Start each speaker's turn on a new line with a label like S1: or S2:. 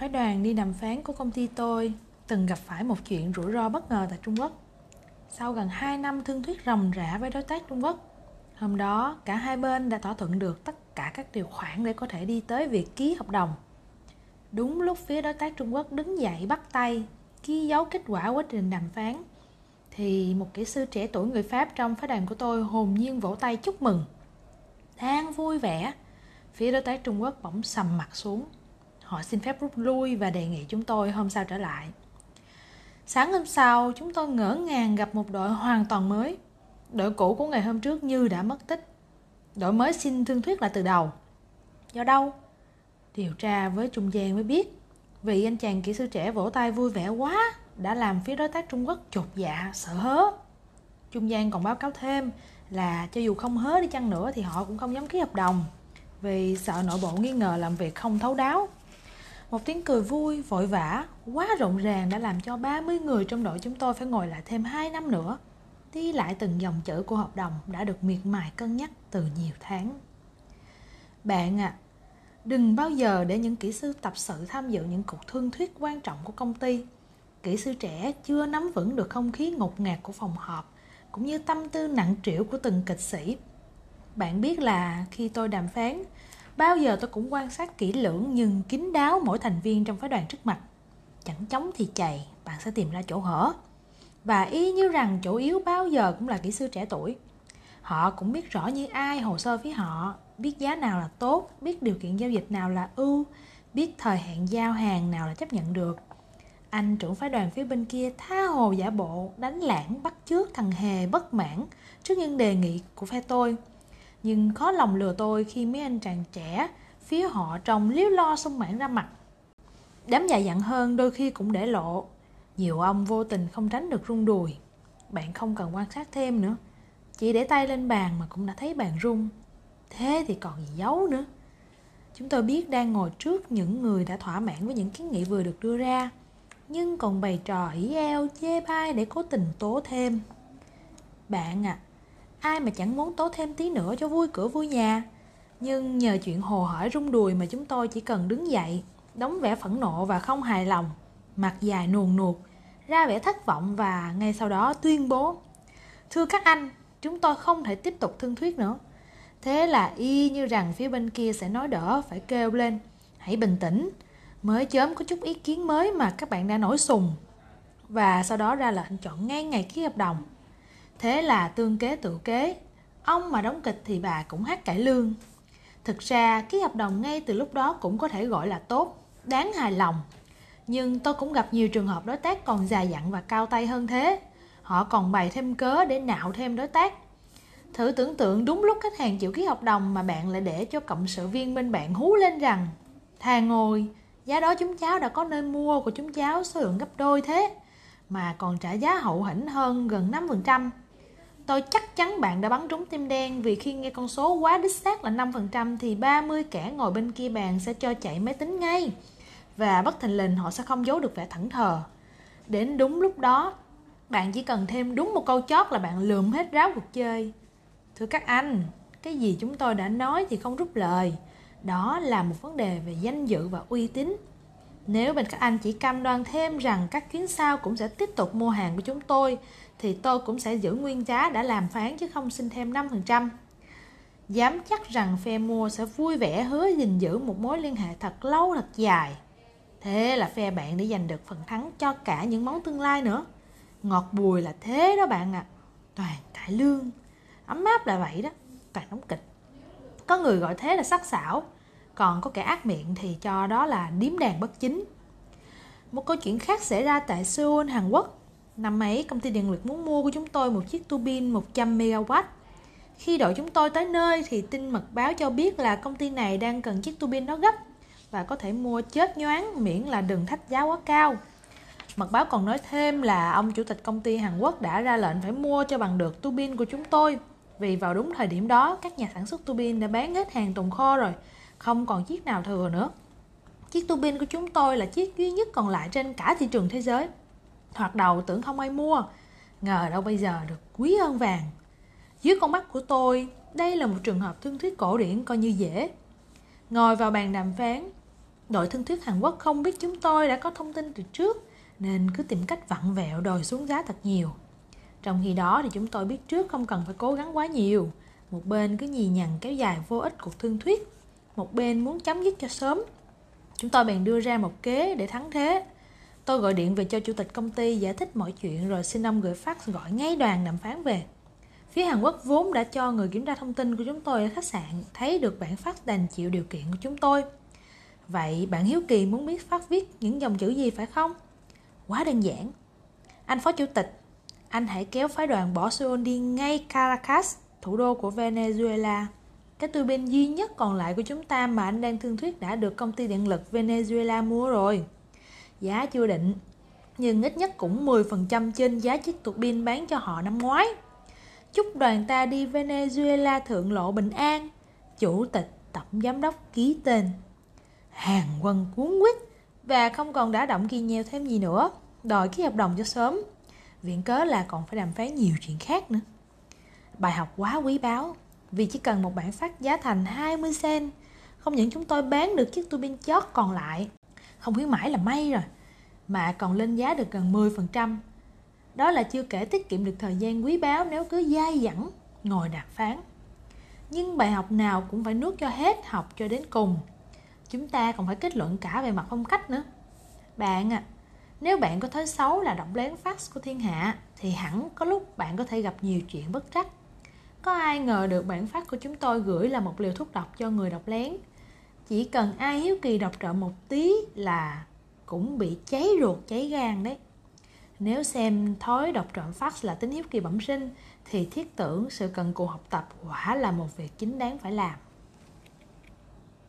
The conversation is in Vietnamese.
S1: phái đoàn đi đàm phán của công ty tôi từng gặp phải một chuyện rủi ro bất ngờ tại Trung Quốc. Sau gần 2 năm thương thuyết ròng rã với đối tác Trung Quốc, hôm đó cả hai bên đã thỏa thuận được tất cả các điều khoản để có thể đi tới việc ký hợp đồng. Đúng lúc phía đối tác Trung Quốc đứng dậy bắt tay, ký dấu kết quả quá trình đàm phán, thì một kỹ sư trẻ tuổi người Pháp trong phái đoàn của tôi hồn nhiên vỗ tay chúc mừng. Đang vui vẻ, phía đối tác Trung Quốc bỗng sầm mặt xuống. Họ xin phép rút lui và đề nghị chúng tôi hôm sau trở lại. Sáng hôm sau, chúng tôi ngỡ ngàng gặp một đội hoàn toàn mới. Đội cũ của ngày hôm trước như đã mất tích. Đội mới xin thương thuyết lại từ đầu. Do đâu? Điều tra với Trung Giang mới biết. Vì anh chàng kỹ sư trẻ vỗ tay vui vẻ quá đã làm phía đối tác Trung Quốc chột dạ, sợ hớ. Trung Giang còn báo cáo thêm là cho dù không hớ đi chăng nữa thì họ cũng không dám ký hợp đồng vì sợ nội bộ nghi ngờ làm việc không thấu đáo. Một tiếng cười vui, vội vã, quá rộn ràng đã làm cho 30 người trong đội chúng tôi phải ngồi lại thêm 2 năm nữa. Đi lại từng dòng chữ của hợp đồng đã được miệt mài cân nhắc từ nhiều tháng. Bạn ạ, à, đừng bao giờ để những kỹ sư tập sự tham dự những cuộc thương thuyết quan trọng của công ty. Kỹ sư trẻ chưa nắm vững được không khí ngột ngạt của phòng họp, cũng như tâm tư nặng trĩu của từng kịch sĩ. Bạn biết là khi tôi đàm phán, Bao giờ tôi cũng quan sát kỹ lưỡng nhưng kín đáo mỗi thành viên trong phái đoàn trước mặt. Chẳng chống thì chạy bạn sẽ tìm ra chỗ hở. Và ý như rằng chỗ yếu bao giờ cũng là kỹ sư trẻ tuổi. Họ cũng biết rõ như ai hồ sơ phía họ, biết giá nào là tốt, biết điều kiện giao dịch nào là ưu, biết thời hạn giao hàng nào là chấp nhận được. Anh trưởng phái đoàn phía bên kia tha hồ giả bộ, đánh lãng, bắt chước thằng hề bất mãn trước những đề nghị của phe tôi – nhưng khó lòng lừa tôi khi mấy anh chàng trẻ phía họ trông liếu lo sung mãn ra mặt. Đám dài dặn hơn đôi khi cũng để lộ. Nhiều ông vô tình không tránh được rung đùi. Bạn không cần quan sát thêm nữa. Chỉ để tay lên bàn mà cũng đã thấy bàn rung thế thì còn gì giấu nữa. Chúng tôi biết đang ngồi trước những người đã thỏa mãn với những kiến nghị vừa được đưa ra. Nhưng còn bày trò ỉ eo, chê bai để cố tình tố thêm. Bạn à ai mà chẳng muốn tố thêm tí nữa cho vui cửa vui nhà. Nhưng nhờ chuyện hồ hởi rung đùi mà chúng tôi chỉ cần đứng dậy, đóng vẻ phẫn nộ và không hài lòng, mặt dài nuồn nuột, ra vẻ thất vọng và ngay sau đó tuyên bố, thưa các anh, chúng tôi không thể tiếp tục thương thuyết nữa. Thế là y như rằng phía bên kia sẽ nói đỡ, phải kêu lên, hãy bình tĩnh, mới chớm có chút ý kiến mới mà các bạn đã nổi sùng và sau đó ra lệnh chọn ngay ngày ký hợp đồng. Thế là tương kế tự kế, ông mà đóng kịch thì bà cũng hát cải lương. Thực ra ký hợp đồng ngay từ lúc đó cũng có thể gọi là tốt, đáng hài lòng. Nhưng tôi cũng gặp nhiều trường hợp đối tác còn già dặn và cao tay hơn thế. Họ còn bày thêm cớ để nạo thêm đối tác. Thử tưởng tượng đúng lúc khách hàng chịu ký hợp đồng mà bạn lại để cho cộng sự viên bên bạn hú lên rằng Thà ngồi, giá đó chúng cháu đã có nơi mua của chúng cháu số lượng gấp đôi thế mà còn trả giá hậu hĩnh hơn gần 5%. Tôi chắc chắn bạn đã bắn trúng tim đen vì khi nghe con số quá đích xác là 5% thì 30 kẻ ngồi bên kia bàn sẽ cho chạy máy tính ngay. Và bất thình lình họ sẽ không giấu được vẻ thẫn thờ. Đến đúng lúc đó, bạn chỉ cần thêm đúng một câu chót là bạn lượm hết ráo cuộc chơi. Thưa các anh, cái gì chúng tôi đã nói thì không rút lời. Đó là một vấn đề về danh dự và uy tín. Nếu bên các anh chỉ cam đoan thêm rằng các chuyến sau cũng sẽ tiếp tục mua hàng của chúng tôi thì tôi cũng sẽ giữ nguyên giá đã làm phán chứ không xin thêm 5%. Dám chắc rằng phe mua sẽ vui vẻ hứa gìn giữ một mối liên hệ thật lâu thật dài. Thế là phe bạn để giành được phần thắng cho cả những món tương lai nữa. Ngọt bùi là thế đó bạn ạ. À. Toàn cải lương. Ấm áp là vậy đó. Toàn đóng kịch. Có người gọi thế là sắc sảo. Còn có kẻ ác miệng thì cho đó là điếm đàn bất chính. Một câu chuyện khác xảy ra tại Seoul, Hàn Quốc Năm ấy, công ty điện lực muốn mua của chúng tôi một chiếc tua bin 100MW. Khi đội chúng tôi tới nơi thì tin mật báo cho biết là công ty này đang cần chiếc tuabin đó gấp và có thể mua chết nhoáng miễn là đừng thách giá quá cao. Mật báo còn nói thêm là ông chủ tịch công ty Hàn Quốc đã ra lệnh phải mua cho bằng được tuabin của chúng tôi vì vào đúng thời điểm đó các nhà sản xuất tuabin đã bán hết hàng tồn kho rồi, không còn chiếc nào thừa nữa. Chiếc tuabin của chúng tôi là chiếc duy nhất còn lại trên cả thị trường thế giới. Thoạt đầu tưởng không ai mua Ngờ đâu bây giờ được quý hơn vàng Dưới con mắt của tôi Đây là một trường hợp thương thuyết cổ điển coi như dễ Ngồi vào bàn đàm phán đội thương thuyết Hàn Quốc không biết chúng tôi đã có thông tin từ trước nên cứ tìm cách vặn vẹo đòi xuống giá thật nhiều. Trong khi đó thì chúng tôi biết trước không cần phải cố gắng quá nhiều. Một bên cứ nhì nhằn kéo dài vô ích cuộc thương thuyết, một bên muốn chấm dứt cho sớm. Chúng tôi bèn đưa ra một kế để thắng thế. Tôi gọi điện về cho chủ tịch công ty giải thích mọi chuyện rồi xin ông gửi fax gọi ngay đoàn đàm phán về. Phía Hàn Quốc vốn đã cho người kiểm tra thông tin của chúng tôi ở khách sạn thấy được bản fax đành chịu điều kiện của chúng tôi. Vậy bạn Hiếu Kỳ muốn biết phát viết những dòng chữ gì phải không? Quá đơn giản. Anh phó chủ tịch, anh hãy kéo phái đoàn bỏ Seoul đi ngay Caracas, thủ đô của Venezuela. Cái tuô bin duy nhất còn lại của chúng ta mà anh đang thương thuyết đã được công ty điện lực Venezuela mua rồi. Giá chưa định, nhưng ít nhất cũng 10% trên giá chiếc tuột pin bán cho họ năm ngoái. Chúc đoàn ta đi Venezuela thượng lộ bình an. Chủ tịch tổng giám đốc ký tên. Hàng quân cuốn quýt và không còn đã động ghi nheo thêm gì nữa, đòi ký hợp đồng cho sớm. Viện cớ là còn phải đàm phán nhiều chuyện khác nữa. Bài học quá quý báu, vì chỉ cần một bản phát giá thành 20 cent, không những chúng tôi bán được chiếc tuabin chót còn lại, không khuyến mãi là may rồi, mà còn lên giá được gần 10%. Đó là chưa kể tiết kiệm được thời gian quý báu nếu cứ dai dẳng ngồi đàm phán. Nhưng bài học nào cũng phải nuốt cho hết học cho đến cùng chúng ta còn phải kết luận cả về mặt phong cách nữa bạn à nếu bạn có thói xấu là đọc lén fax của thiên hạ thì hẳn có lúc bạn có thể gặp nhiều chuyện bất trắc có ai ngờ được bản phát của chúng tôi gửi là một liều thuốc độc cho người đọc lén chỉ cần ai hiếu kỳ đọc trộm một tí là cũng bị cháy ruột, cháy gan đấy. Nếu xem thói đọc trộm fax là tính hiếu kỳ bẩm sinh, thì thiết tưởng sự cần cù học tập quả là một việc chính đáng phải làm.